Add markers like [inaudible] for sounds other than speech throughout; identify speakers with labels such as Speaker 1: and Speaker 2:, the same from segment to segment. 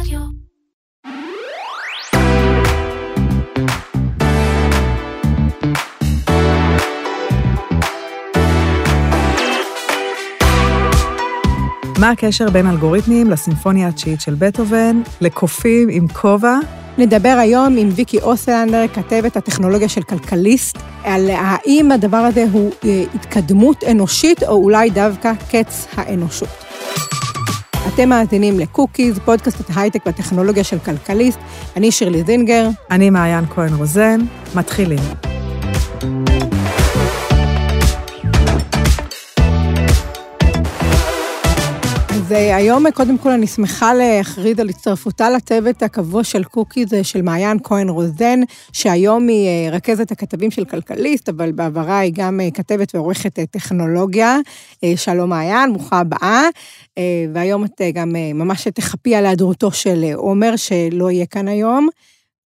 Speaker 1: רדיו.
Speaker 2: מה הקשר בין אלגוריתמים לסימפוניה התשיעית של בטהובן, לקופים עם כובע?
Speaker 3: נדבר היום עם ויקי אוסלנדר, כתבת הטכנולוגיה של כלכליסט, על האם הדבר הזה הוא אה, התקדמות אנושית, או אולי דווקא קץ האנושות. אתם מאזינים לקוקיז, פודקאסט ההייטק והטכנולוגיה של כלכליסט. אני שירלי זינגר.
Speaker 2: אני מעיין כהן רוזן, מתחילים.
Speaker 3: אז אה, היום קודם כל אני שמחה להכריז על הצטרפותה לצוות הקבוע של קוקיז אה, של מעיין כהן רוזן, שהיום היא אה, רכזת הכתבים של כלכליסט, אבל בעברה היא גם כתבת ועורכת טכנולוגיה. שלום מעיין, ברוכה הבאה. והיום את גם ממש תחפי על היעדרותו של עומר, שלא יהיה כאן היום.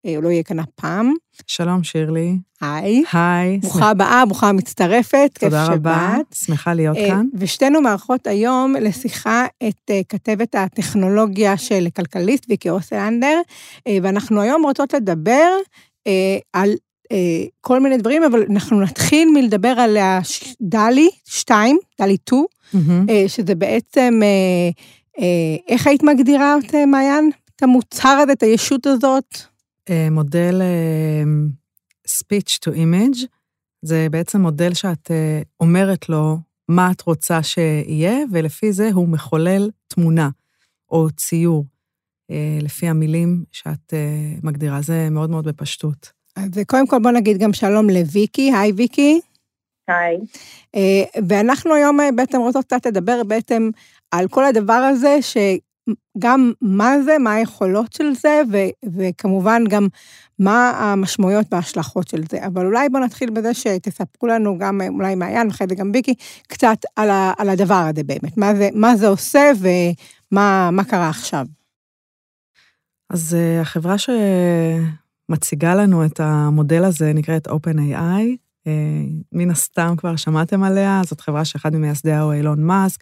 Speaker 3: הוא אה, לא יהיה כאן הפעם.
Speaker 2: שלום, שירלי.
Speaker 3: היי.
Speaker 2: היי.
Speaker 3: ברוכה הבאה, ברוכה המצטרפת.
Speaker 2: תודה רבה, שמחה להיות אה, כאן.
Speaker 3: ושתינו מארחות היום לשיחה את אה, כתבת הטכנולוגיה של כלכליסט, ויקי אוסלנדר, ואנחנו היום רוצות לדבר על כל מיני דברים, אבל אנחנו נתחיל מלדבר על דלי 2, דלי 2, שזה בעצם, איך היית מגדירה אותה, מעיין? את המוצר הזה, את הישות הזאת?
Speaker 2: אה, מודל אה, speech to image, זה בעצם מודל שאת אה, אומרת לו מה את רוצה שיהיה, ולפי זה הוא מחולל תמונה או ציור, לפי המילים שאת מגדירה. זה מאוד מאוד בפשטות.
Speaker 3: אז קודם כל בוא נגיד גם שלום לוויקי, היי ויקי.
Speaker 4: היי.
Speaker 3: ואנחנו היום בעצם רוצות קצת לדבר בעצם על כל הדבר הזה, ש... גם מה זה, מה היכולות של זה, ו- וכמובן גם מה המשמעויות וההשלכות של זה. אבל אולי בואו נתחיל בזה שתספרו לנו גם, אולי מעיין, ואחרי זה גם ביקי, קצת על, ה- על הדבר הזה באמת. מה זה, מה זה עושה ומה קרה עכשיו.
Speaker 2: אז uh, החברה שמציגה לנו את המודל הזה נקראת OpenAI. Uh, מן הסתם כבר שמעתם עליה, זאת חברה שאחד ממייסדיה הוא אילון מאסק.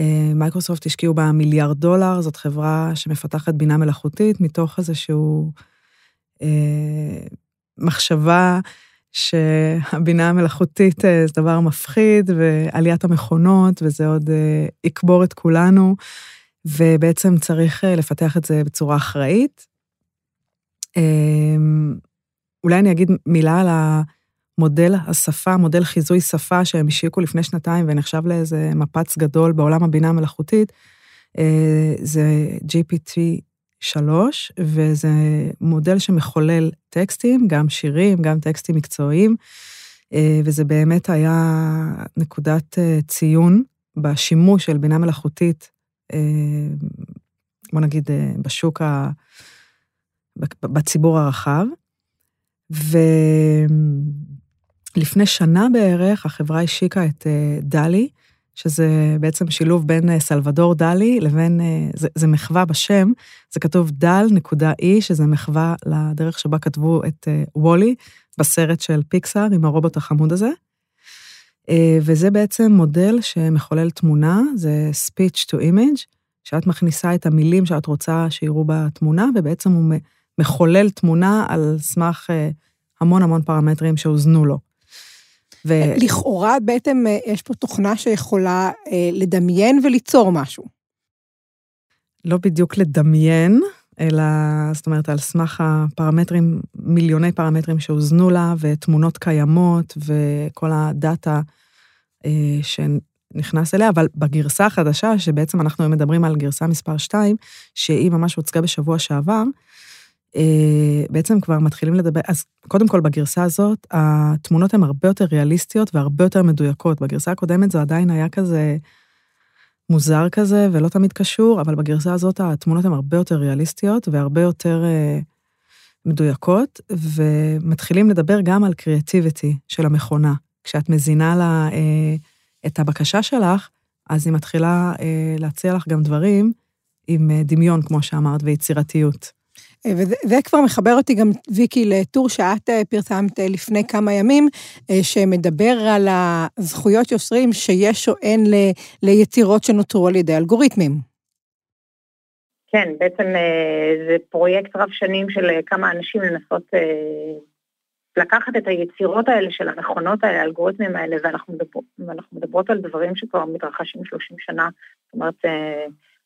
Speaker 2: אה, מייקרוסופט השקיעו בה מיליארד דולר, זאת חברה שמפתחת בינה מלאכותית מתוך איזשהו אה, מחשבה שהבינה המלאכותית אה, זה דבר מפחיד, ועליית המכונות, וזה עוד יקבור את כולנו, ובעצם צריך לפתח את זה בצורה אחראית. אולי אני אגיד מילה על ה... מודל השפה, מודל חיזוי שפה שהם השיקו לפני שנתיים ונחשב לאיזה מפץ גדול בעולם הבינה המלאכותית, אה, זה GPT 3, וזה מודל שמחולל טקסטים, גם שירים, גם טקסטים מקצועיים, אה, וזה באמת היה נקודת אה, ציון בשימוש של בינה מלאכותית, בוא נגיד, בשוק ה... בציבור הרחב. ו... לפני שנה בערך החברה השיקה את אה, דלי, שזה בעצם שילוב בין אה, סלבדור דלי לבין, אה, זה, זה מחווה בשם, זה כתוב דל נקודה אי, שזה מחווה לדרך שבה כתבו את וולי בסרט של פיקסאר עם הרובוט החמוד הזה. וזה בעצם מודל שמחולל תמונה, זה speech to image, שאת מכניסה את המילים שאת רוצה שיראו בתמונה, ובעצם הוא מחולל תמונה על סמך המון המון פרמטרים שהוזנו לו.
Speaker 3: ו... לכאורה בעצם אה, יש פה תוכנה שיכולה אה, לדמיין וליצור משהו.
Speaker 2: לא בדיוק לדמיין, אלא, זאת אומרת, על סמך הפרמטרים, מיליוני פרמטרים שהוזנו לה, ותמונות קיימות, וכל הדאטה אה, שנכנס אליה, אבל בגרסה החדשה, שבעצם אנחנו מדברים על גרסה מספר 2, שהיא ממש הוצגה בשבוע שעבר, בעצם כבר מתחילים לדבר, אז קודם כל בגרסה הזאת, התמונות הן הרבה יותר ריאליסטיות והרבה יותר מדויקות. בגרסה הקודמת זה עדיין היה כזה מוזר כזה ולא תמיד קשור, אבל בגרסה הזאת התמונות הן הרבה יותר ריאליסטיות והרבה יותר אה, מדויקות, ומתחילים לדבר גם על קריאטיביטי של המכונה. כשאת מזינה לה אה, את הבקשה שלך, אז היא מתחילה אה, להציע לך גם דברים עם אה, דמיון, כמו שאמרת, ויצירתיות.
Speaker 3: אה, וזה כבר מחבר אותי גם, ויקי, לטור שאת אה, פרסמת אה, לפני כמה ימים, שמדבר על הזכויות יוצרים שיש או אין ליצירות שנותרו על ידי אלגוריתמים.
Speaker 1: כן, בעצם זה פרויקט רב שנים של כמה אנשים לנסות לקחת את היצירות האלה של המכונות האלה, האלגוריתמים האלה, ואנחנו, מדבר, מדברות על דברים שכבר מתרחשים 30 שנה, זאת אומרת,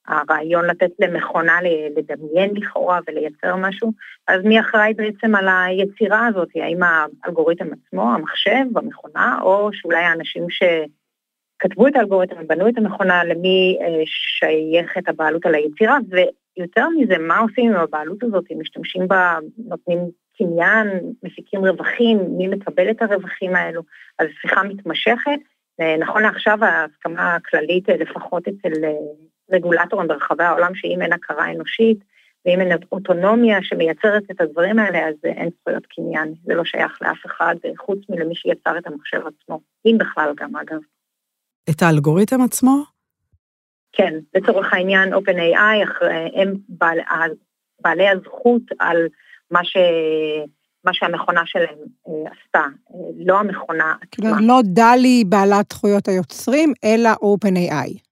Speaker 1: הרעיון לתת למכונה לדמיין לכאורה ולייצר משהו, אז מי אחראי בעצם על היצירה הזאת? האם האלגוריתם עצמו, המחשב, המכונה, או שאולי האנשים שכתבו את האלגוריתם ובנו את המכונה, למי אה, שייכת הבעלות על היצירה, ויותר מזה, מה עושים עם הבעלות הזאת? אם משתמשים בה, נותנים קניין, מפיקים רווחים, מי מקבל את הרווחים האלו? אז שיחה מתמשכת. אה, נכון לעכשיו ההסכמה הכללית, אה, לפחות אצל רגולטורים ברחבי העולם שאם אין הכרה אנושית ואם אין אוטונומיה שמייצרת את הדברים האלה, אז אין זכויות קניין. זה לא שייך לאף אחד חוץ מלמי שיצר את המחשב עצמו, אם בכלל גם אגב.
Speaker 2: את האלגוריתם עצמו?
Speaker 1: כן, לצורך העניין OpenAI הם בעל, בעלי הזכות על מה, ש, מה שהמכונה שלהם אה, עשתה, לא המכונה
Speaker 3: עצמה. לא דלי בעלת זכויות היוצרים, אלא OpenAI.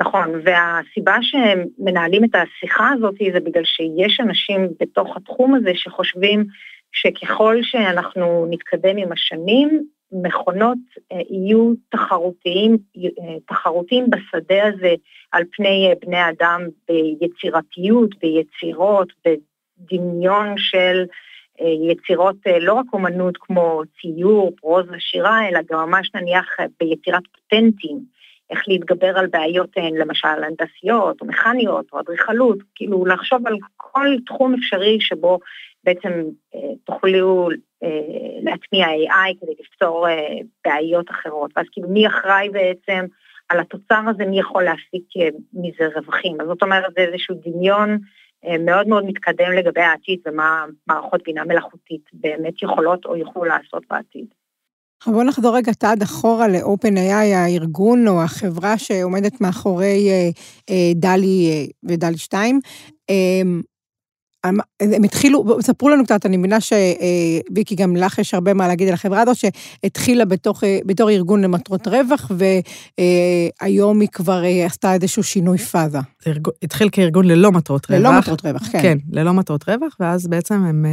Speaker 1: נכון, והסיבה שהם מנהלים את השיחה הזאת זה בגלל שיש אנשים בתוך התחום הזה שחושבים שככל שאנחנו נתקדם עם השנים, מכונות אה, יהיו תחרותיים, אה, תחרותיים בשדה הזה על פני אה, בני אדם ביצירתיות, ביצירות, בדמיון של יצירות לא רק אומנות כמו ציור, פרוזה, שירה, אלא גם ממש נניח ביצירת פטנטים. איך להתגבר על בעיות הן למשל הנדסיות או מכניות או אדריכלות, כאילו לחשוב על כל תחום אפשרי שבו בעצם אה, תוכלו אה, להטמיע AI כדי לפתור אה, בעיות אחרות, ואז כאילו מי אחראי בעצם על התוצר הזה, מי יכול להפיק אה, מזה רווחים. אז זאת אומרת זה איזשהו דמיון אה, מאוד מאוד מתקדם לגבי העתיד ומה מערכות בינה מלאכותית באמת יכולות או יוכלו לעשות בעתיד.
Speaker 3: בואו נחזור רגע צעד אחורה ל-OpenAI, הארגון או החברה שעומדת מאחורי אה, אה, דלי אה, ודלי 2. אמ, הם התחילו, ספרו לנו קצת, אני מבינה שוויקי, גם לך יש הרבה מה להגיד על החברה הזאת, שהתחילה בתוך, בתור ארגון למטרות רווח, והיום היא כבר עשתה איזשהו שינוי פאזה.
Speaker 2: זה התחיל כארגון ללא מטרות רווח.
Speaker 3: ללא מטרות רווח, כן.
Speaker 2: כן, ללא מטרות רווח, ואז בעצם הם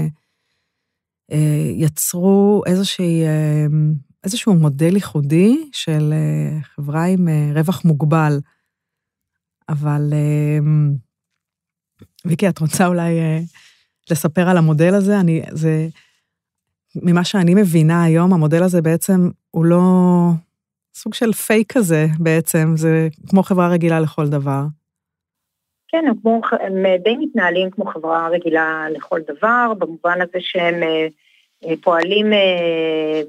Speaker 2: יצרו איזושהי, אה, איזשהו מודל ייחודי של אה, חברה עם רווח מוגבל. אבל ויקי, את רוצה אולי לספר על המודל הזה? אני, זה, ממה שאני מבינה היום, המודל הזה בעצם הוא לא סוג של פייק כזה בעצם, זה כמו חברה רגילה לכל דבר.
Speaker 1: כן, הם, כמו, הם די מתנהלים כמו חברה רגילה לכל דבר, במובן הזה שהם אה, אה, פועלים אה,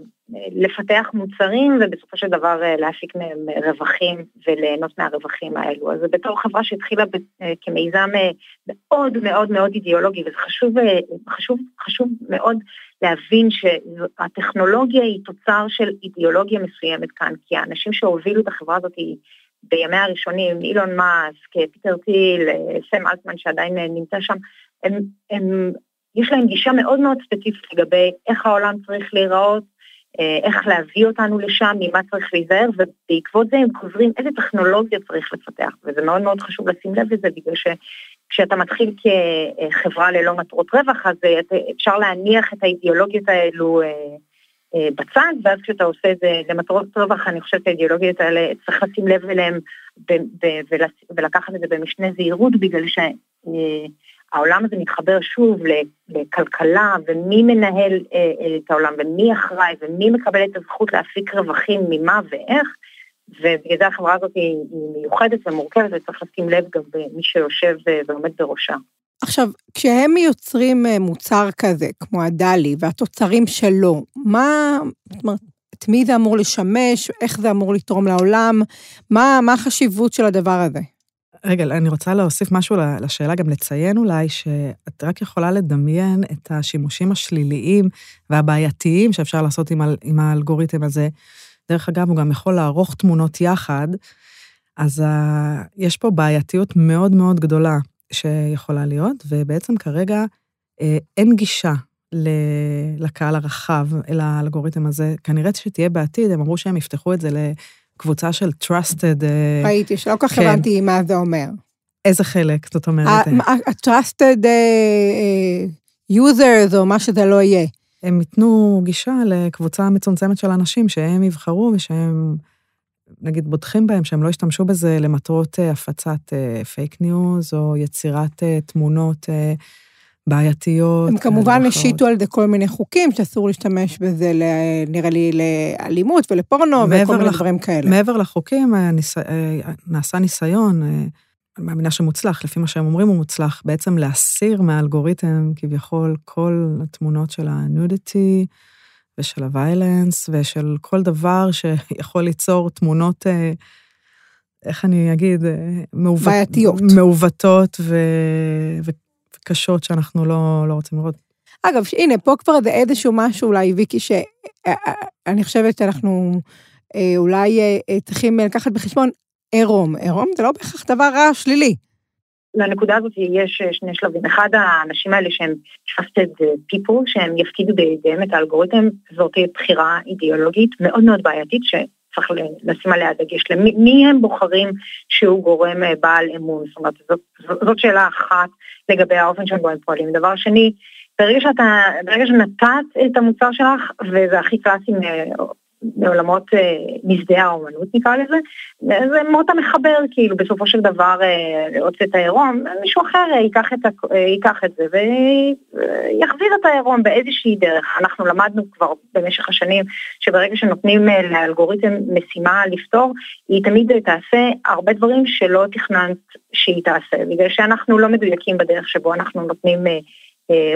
Speaker 1: לפתח מוצרים ובסופו של דבר להפיק מהם רווחים וליהנות מהרווחים האלו. אז בתור חברה שהתחילה כמיזם מאוד מאוד מאוד אידיאולוגי, וזה חשוב, חשוב, חשוב מאוד להבין שהטכנולוגיה היא תוצר של אידיאולוגיה מסוימת כאן, כי האנשים שהובילו את החברה הזאת היא בימיה הראשונים, אילון מאסק, פיטר טיל, סם אלטמן שעדיין נמצא שם, הם, הם, יש להם גישה מאוד מאוד ספציפית לגבי איך העולם צריך להיראות, אה, איך להביא אותנו לשם, ממה צריך להיזהר, ובעקבות זה הם גוזרים איזה טכנולוגיה צריך לפתח, וזה מאוד מאוד חשוב לשים לב לזה, בגלל שכשאתה מתחיל כחברה ללא מטרות רווח, אז אה, אפשר להניח את האידיאולוגיות האלו אה, אה, בצד, ואז כשאתה עושה את זה למטרות רווח, אני חושבת שהאידיאולוגיות האלה, צריך לשים לב אליהן ולקחת את זה במשנה זהירות, בגלל שהעולם הזה מתחבר שוב לכלכלה, ומי מנהל אה, את העולם, ומי אחראי, ומי מקבל את הזכות להפיק רווחים, ממה ואיך, ובגלל זה החברה הזאת היא מיוחדת ומורכבת, וצריך לשים לב גם במי שיושב ועומד בראשה.
Speaker 3: עכשיו, כשהם יוצרים אה, מוצר כזה, כמו הדלי, והתוצרים שלו, מה, זאת אומרת, את מי זה אמור לשמש, איך זה אמור לתרום לעולם, מה, מה החשיבות של הדבר הזה?
Speaker 2: רגע, אני רוצה להוסיף משהו לשאלה, גם לציין אולי שאת רק יכולה לדמיין את השימושים השליליים והבעייתיים שאפשר לעשות עם, עם האלגוריתם הזה. דרך אגב, הוא גם יכול לערוך תמונות יחד, אז ה, יש פה בעייתיות מאוד מאוד גדולה. שיכולה להיות, ובעצם כרגע אה, אין גישה לקהל הרחב אל האלגוריתם הזה. כנראה שתהיה בעתיד, הם אמרו שהם יפתחו את זה לקבוצה של trusted...
Speaker 3: אה, ראיתי, שלא כל כך כן. הבנתי מה זה אומר.
Speaker 2: איזה חלק, זאת אומרת?
Speaker 3: ה-trusted users, או מה שזה לא יהיה.
Speaker 2: הם ייתנו גישה לקבוצה מצומצמת של אנשים שהם יבחרו ושהם, נגיד, בוטחים בהם, שהם לא ישתמשו בזה למטרות הפצת פייק ניוז או יצירת תמונות בעייתיות.
Speaker 3: הם כמובן השיתו על זה כל מיני חוקים שאסור להשתמש בזה, נראה לי, לאלימות ולפורנו וכל מיני דברים כאלה.
Speaker 2: מעבר לחוקים, הניס... נעשה ניסיון, אני מאמינה שמוצלח, לפי מה שהם אומרים הוא מוצלח, בעצם להסיר מהאלגוריתם כביכול כל התמונות של ה nudity ושל ה violence ושל כל דבר שיכול ליצור תמונות, איך אני אגיד,
Speaker 3: מעוות... בעייתיות.
Speaker 2: מעוותות ו... קשות שאנחנו לא, לא רוצים לראות.
Speaker 3: אגב, הנה, פה כבר זה איזשהו משהו אולי, ויקי, שאני אה, אה, אה, חושבת שאנחנו אולי צריכים לקחת בחשבון עירום. עירום זה לא בהכרח דבר רע שלילי.
Speaker 1: לנקודה הזאת יש שני שלבים. אחד האנשים האלה שהם trusted people, שהם יפקידו בידיהם את האלגוריתם, זאת בחירה אידיאולוגית מאוד מאוד בעייתית, צריך לשים עליה דגש, למי הם בוחרים שהוא גורם אה, בעל אמון, זאת אומרת, זאת, זאת שאלה אחת לגבי האופן שבו הם פועלים. דבר שני, ברגע שאתה, ברגע שנתת את המוצר שלך, וזה הכי קלאסי מעולמות אה, משדה האומנות נקרא לזה, זה מאוד המחבר כאילו בסופו של דבר אה, את העירום, מישהו אחר אה, ייקח את, ייקח את זה ויחזיר את העירום באיזושהי דרך. אנחנו למדנו כבר במשך השנים שברגע שנותנים לאלגוריתם משימה לפתור, היא תמיד תעשה הרבה דברים שלא תכננת שהיא תעשה, בגלל שאנחנו לא מדויקים בדרך שבו אנחנו נותנים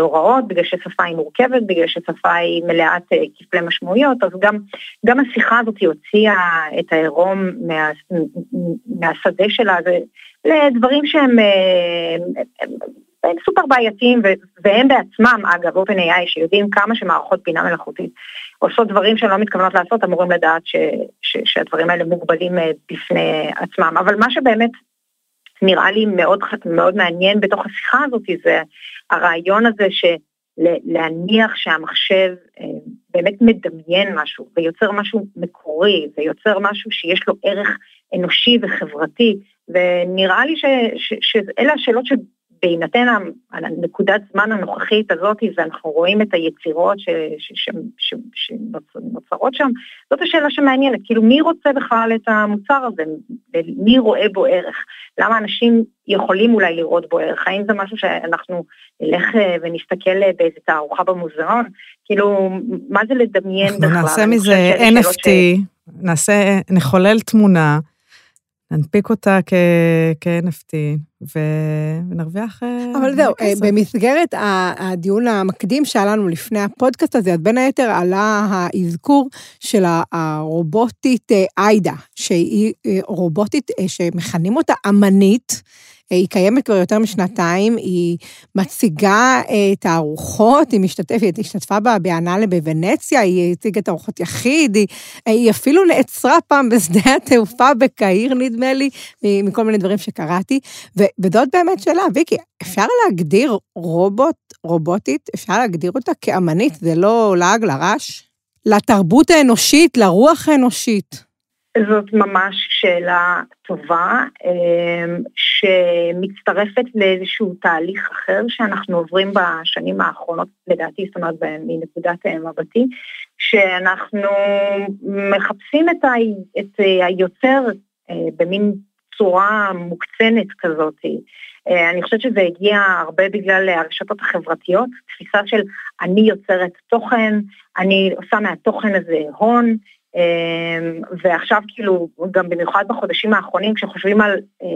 Speaker 1: הוראות, בגלל ששפה היא מורכבת, בגלל ששפה היא מלאת אה, כפלי משמעויות, אז גם, גם השיחה הזאת הוציאה את העירום מה, מהשדה שלה, לדברים שהם אה, הם, הם סופר בעייתיים, והם בעצמם, אגב, OpenAI, שיודעים כמה שמערכות בינה מלאכותית עושות דברים שהן לא מתכוונות לעשות, אמורים לדעת ש, ש, שהדברים האלה מוגבלים בפני עצמם. אבל מה שבאמת נראה לי מאוד, מאוד מעניין בתוך השיחה הזאת, זה הרעיון הזה שלהניח שהמחשב אה, באמת מדמיין משהו ויוצר משהו מקורי ויוצר משהו שיש לו ערך אנושי וחברתי, ונראה לי שאלה השאלות בהינתן הנקודת זמן הנוכחית הזאת, ואנחנו רואים את היצירות שנוצרות שם, זאת השאלה שמעניינת, כאילו מי רוצה בכלל את המוצר הזה, מי רואה בו ערך, למה אנשים יכולים אולי לראות בו ערך, האם זה משהו שאנחנו נלך אה, ונסתכל אה, באיזה תערוכה במוזיאון, כאילו מה זה לדמיין בכלל?
Speaker 2: אנחנו נעשה מזה NFT, ש... נעשה, נחולל תמונה. ננפיק אותה כ-NFT, ונרוויח...
Speaker 3: אה, אבל זהו, אה, במסגרת הדיון המקדים שהיה לנו לפני הפודקאסט הזה, אז בין היתר עלה האזכור של הרובוטית אה, איידה, שהיא רובוטית שמכנים אותה אמנית. היא קיימת כבר יותר משנתיים, היא מציגה אה, תערוכות, היא משתתפת, היא השתתפה בביאנלה בוונציה, היא הציגה תערוכות יחיד, היא, היא אפילו נעצרה פעם בשדה [laughs] התעופה בקהיר, נדמה לי, מכל מיני דברים שקראתי, וזאת באמת שאלה, ויקי, אפשר להגדיר רובוט, רובוטית, אפשר להגדיר אותה כאמנית, זה לא לעג לרש? לתרבות האנושית, לרוח האנושית.
Speaker 1: זאת ממש שאלה טובה, אמ, שמצטרפת לאיזשהו תהליך אחר שאנחנו עוברים בשנים האחרונות, לדעתי, זאת אומרת, מנקודת מבטי, שאנחנו מחפשים את, ה, את היוצר אה, במין צורה מוקצנת כזאת. אה, אני חושבת שזה הגיע הרבה בגלל הרשתות החברתיות, תפיסה של אני יוצרת תוכן, אני עושה מהתוכן הזה הון, ועכשיו כאילו, גם במיוחד בחודשים האחרונים, כשחושבים על, אה,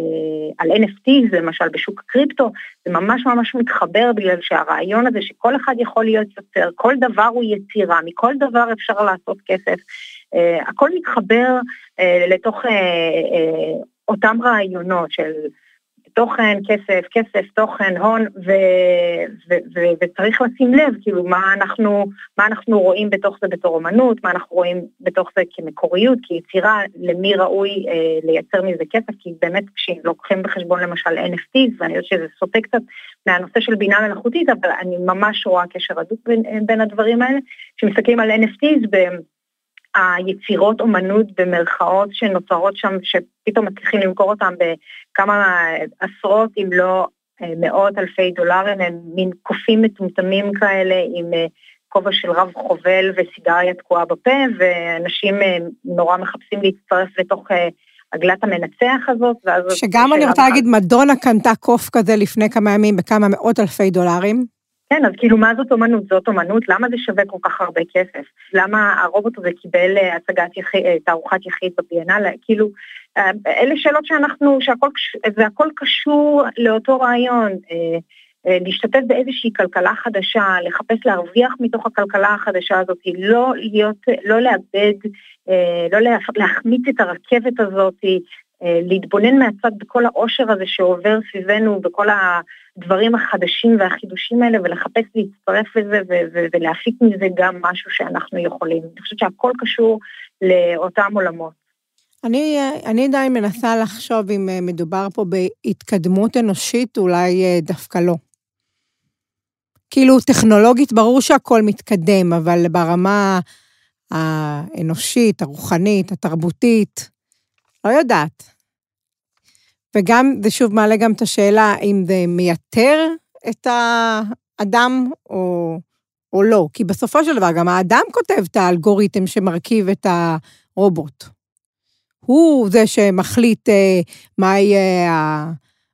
Speaker 1: על NFT, למשל בשוק הקריפטו, זה ממש ממש מתחבר בגלל שהרעיון הזה שכל אחד יכול להיות יוצר, כל דבר הוא יצירה, מכל דבר אפשר לעשות כסף, אה, הכל מתחבר אה, לתוך אותם רעיונות של תוכן, כסף, כסף, תוכן, הון, ו, ו, ו, וצריך לשים לב, כאילו, מה אנחנו, מה אנחנו רואים בתוך זה בתור אמנות, מה אנחנו רואים בתוך זה כמקוריות, כיצירה, למי ראוי אה, לייצר מזה כסף, כי באמת כשלוקחים בחשבון למשל NFTs, ואני יודעת שזה סוטה קצת מהנושא של בינה מלאכותית, אבל אני ממש רואה קשר הדוק בין, בין הדברים האלה, כשמסתכלים על NFTs, היצירות אומנות במרכאות שנוצרות שם, שפתאום מצליחים למכור אותם בכמה עשרות אם לא מאות אלפי דולרים, הם מין קופים מטומטמים כאלה עם כובע של רב חובל וסיגריה תקועה בפה, ואנשים נורא מחפשים להצטרף לתוך עגלת המנצח הזאת, ואז...
Speaker 3: שגם אני רוצה להגיד, מדונה קנתה קוף כזה לפני כמה ימים בכמה מאות אלפי דולרים.
Speaker 1: כן, אז כאילו, מה זאת אומנות? זאת אומנות? למה זה שווה כל כך הרבה כסף? למה הרובוט הזה קיבל אה, הצגת יחיד, אה, תערוכת יחיד בביאנל? כאילו, אה, אלה שאלות שאנחנו, שהכל, זה הכל קשור לאותו רעיון. להשתתף באיזושהי כלכלה חדשה, לחפש להרוויח מתוך הכלכלה החדשה הזאת, לא להיות, לא לאבד, לא להחמיץ את הרכבת הזאת, להתבונן מהצד בכל העושר הזה שעובר סביבנו, בכל הדברים החדשים והחידושים האלה, ולחפש להצטרף לזה ולהפיק מזה גם משהו שאנחנו יכולים. אני חושבת שהכל קשור לאותם עולמות.
Speaker 3: אני, אני עדיין מנסה לחשוב אם מדובר פה בהתקדמות אנושית, אולי דווקא לא. כאילו, טכנולוגית ברור שהכל מתקדם, אבל ברמה האנושית, הרוחנית, התרבותית, לא יודעת. וגם, זה שוב מעלה גם את השאלה אם זה מייתר את האדם או, או לא. כי בסופו של דבר, גם האדם כותב את האלגוריתם שמרכיב את הרובוט. הוא זה שמחליט אה, מה יהיה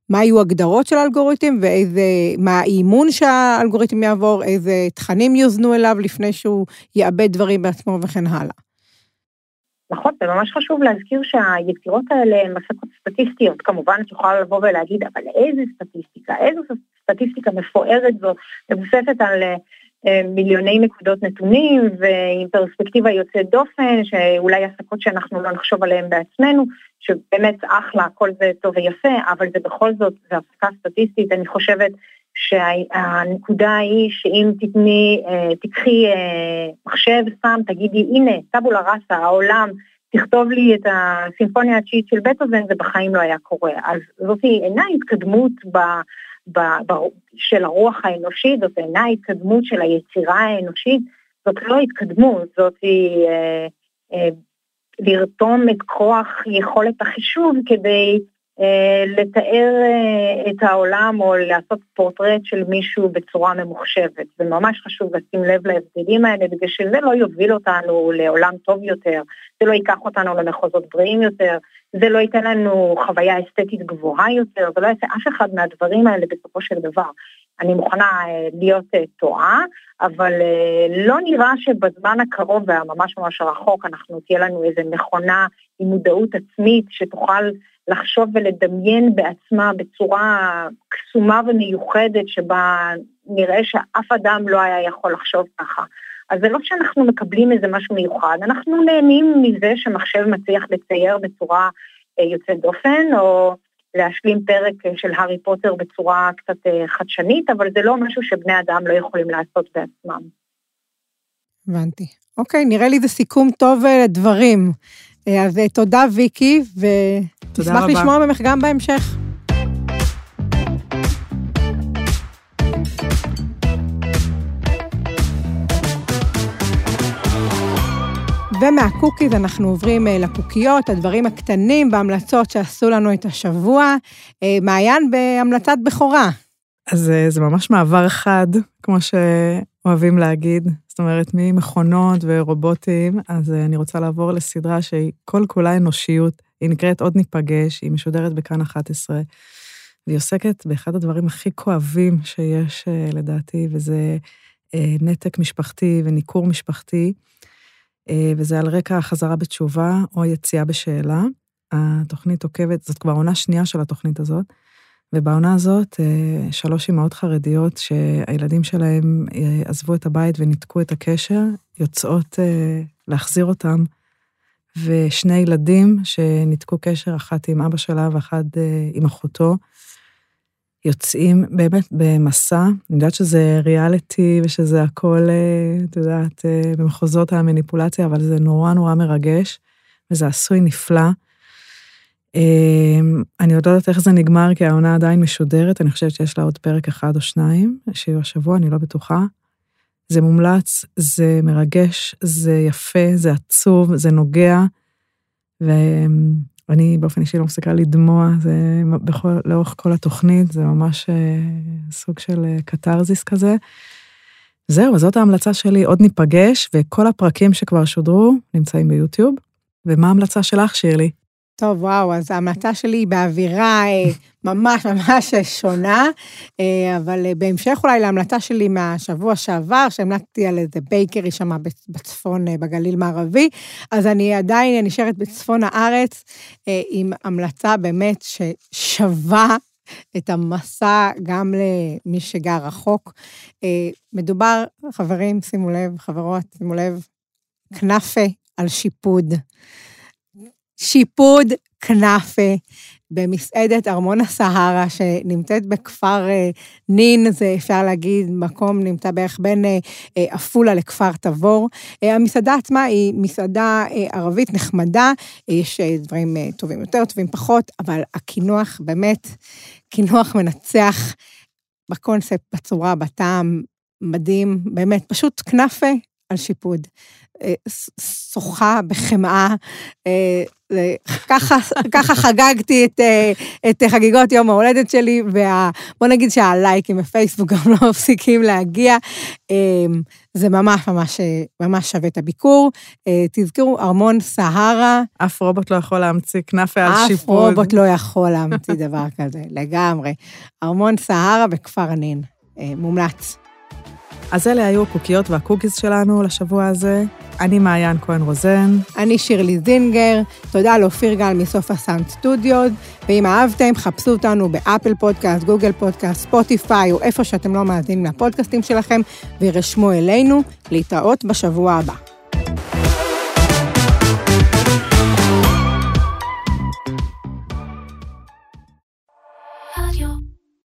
Speaker 3: מה יהיו הגדרות של האלגוריתם ואיזה, מה האימון שהאלגוריתם יעבור, איזה תכנים יוזנו אליו לפני שהוא יאבד דברים בעצמו וכן הלאה.
Speaker 1: נכון, זה ממש חשוב להזכיר שהיצירות האלה הן הפקות סטטיסטיות. כמובן את יכולה לבוא ולהגיד, אבל איזה סטטיסטיקה, איזו סטטיסטיקה מפוארת זו, מבוססת על אה, מיליוני נקודות נתונים ועם פרספקטיבה יוצאת דופן, שאולי הפקות שאנחנו לא נחשוב עליהן בעצמנו, שבאמת אחלה, כל זה טוב ויפה, אבל זה בכל זאת, זה הפקה סטטיסטית, אני חושבת שהנקודה היא שאם תתני, אה, תקחי אה, מחשב סתם, תגידי, הנה, טבולה ראסה, העולם, תכתוב לי את הסימפוניה התשיעית של בטהובן, זה בחיים לא היה קורה. אז זאת אינה התקדמות ב, ב, ב, של הרוח האנושית, זאת אינה התקדמות של היצירה האנושית, זאת לא התקדמות, זאת היא אה, אה, לרתום את כוח יכולת החישוב כדי לתאר אה, את העולם או לעשות פורטרט של מישהו בצורה ממוחשבת. זה ממש חשוב לשים לב להבדלים האלה, בגלל שזה לא יוביל אותנו לעולם טוב יותר, זה לא ייקח אותנו למחוזות בריאים יותר, זה לא ייתן לנו חוויה אסתטית גבוהה יותר, זה לא יעשה אף אחד מהדברים האלה בסופו של דבר. אני מוכנה אה, להיות טועה, אבל לא נראה שבזמן הקרוב והממש ממש רחוק אנחנו תהיה לנו איזה מכונה עם מודעות עצמית שתוכל לחשוב ולדמיין בעצמה בצורה קסומה ומיוחדת שבה נראה שאף אדם לא היה יכול לחשוב ככה. אז זה לא שאנחנו מקבלים איזה משהו מיוחד, אנחנו נהנים מזה שמחשב מצליח לצייר בצורה אה, יוצאת דופן, או להשלים פרק אה, של הארי פוטר בצורה קצת אה, חדשנית, אבל זה לא משהו שבני אדם לא יכולים לעשות בעצמם.
Speaker 3: הבנתי. אוקיי, נראה לי זה סיכום טוב לדברים. אז אה, תודה, ויקי, ונשמח לשמוע ממך גם בהמשך. ומהקוקיז אנחנו עוברים אה, לקוקיות, הדברים הקטנים בהמלצות שעשו לנו את השבוע. מעיין בהמלצת בכורה.
Speaker 2: אז זה ממש מעבר חד, כמו שאוהבים להגיד. זאת אומרת, ממכונות ורובוטים, אז אה, אני רוצה לעבור לסדרה שהיא כל כולה אנושיות, היא נקראת עוד ניפגש, היא משודרת בכאן 11, והיא עוסקת באחד הדברים הכי כואבים שיש אה, לדעתי, וזה אה, נתק משפחתי וניכור משפחתי, וזה על רקע החזרה בתשובה או יציאה בשאלה. התוכנית עוקבת, זאת כבר עונה שנייה של התוכנית הזאת, ובעונה הזאת, אה, שלוש אמהות חרדיות שהילדים שלהם אה, עזבו את הבית וניתקו את הקשר, יוצאות אה, להחזיר אותם, ושני ילדים שניתקו קשר, אחת עם אבא שלה ואחת עם אחותו, יוצאים באמת במסע, אני יודעת שזה ריאליטי ושזה הכל, את יודעת, במחוזות המניפולציה, אבל זה נורא נורא מרגש, וזה עשוי נפלא. אני עוד לא יודעת איך זה נגמר, כי העונה עדיין משודרת, אני חושבת שיש לה עוד פרק אחד או שניים, שיהיו השבוע, אני לא בטוחה. זה מומלץ, זה מרגש, זה יפה, זה עצוב, זה נוגע, ואני באופן אישי לא מפסיקה לדמוע, זה בכל, לאורך כל התוכנית, זה ממש אה, סוג של אה, קתרזיס כזה. זהו, זאת ההמלצה שלי, עוד ניפגש, וכל הפרקים שכבר שודרו נמצאים ביוטיוב. ומה ההמלצה שלך, שירלי?
Speaker 3: טוב, וואו, אז ההמלצה שלי היא באווירה אה, ממש ממש שונה, אה, אבל אה, בהמשך אולי להמלצה שלי מהשבוע שעבר, שהמלצתי על איזה בייקרי שם בצפון, בגליל מערבי, אז אני עדיין נשארת בצפון הארץ עם המלצה באמת ששווה את המסע גם למי שגר רחוק. מדובר, חברים, שימו לב, חברות, שימו לב, כנאפה על שיפוד. שיפוד כנאפה במסעדת ארמון הסהרה, שנמצאת בכפר אה, נין, זה אפשר להגיד, מקום נמצא בערך בין אה, אה, עפולה לכפר תבור. המסעדה עצמה היא מסעדה ערבית נחמדה, יש דברים טובים יותר, טובים פחות, אבל הקינוח באמת, קינוח מנצח בקונספט, בצורה, בטעם, מדהים, באמת, פשוט כנאפה על שיפוד. שוחה בחמאה. אה, ככה, ככה חגגתי את, אה, את חגיגות יום ההולדת שלי, ובוא נגיד שהלייקים בפייסבוק גם לא מפסיקים להגיע. אה, זה ממש ממש ממש שווה את הביקור. תזכרו, ארמון סהרה.
Speaker 2: אף רובוט לא יכול להמציא כנאפה על שיפוד.
Speaker 3: אף רובוט לא יכול להמציא דבר כזה, לגמרי. ארמון סהרה בכפר נין, מומלץ.
Speaker 2: אז אלה היו הקוקיות והקוקיז שלנו לשבוע הזה. אני מעיין כהן רוזן.
Speaker 3: אני שירלי זינגר. תודה לאופיר גל מסוף הסאונד סטודיו. ואם אהבתם, חפשו אותנו באפל פודקאסט, גוגל פודקאסט, ספוטיפיי, או איפה שאתם לא מאזינים לפודקאסטים שלכם, וירשמו אלינו להתראות בשבוע הבא.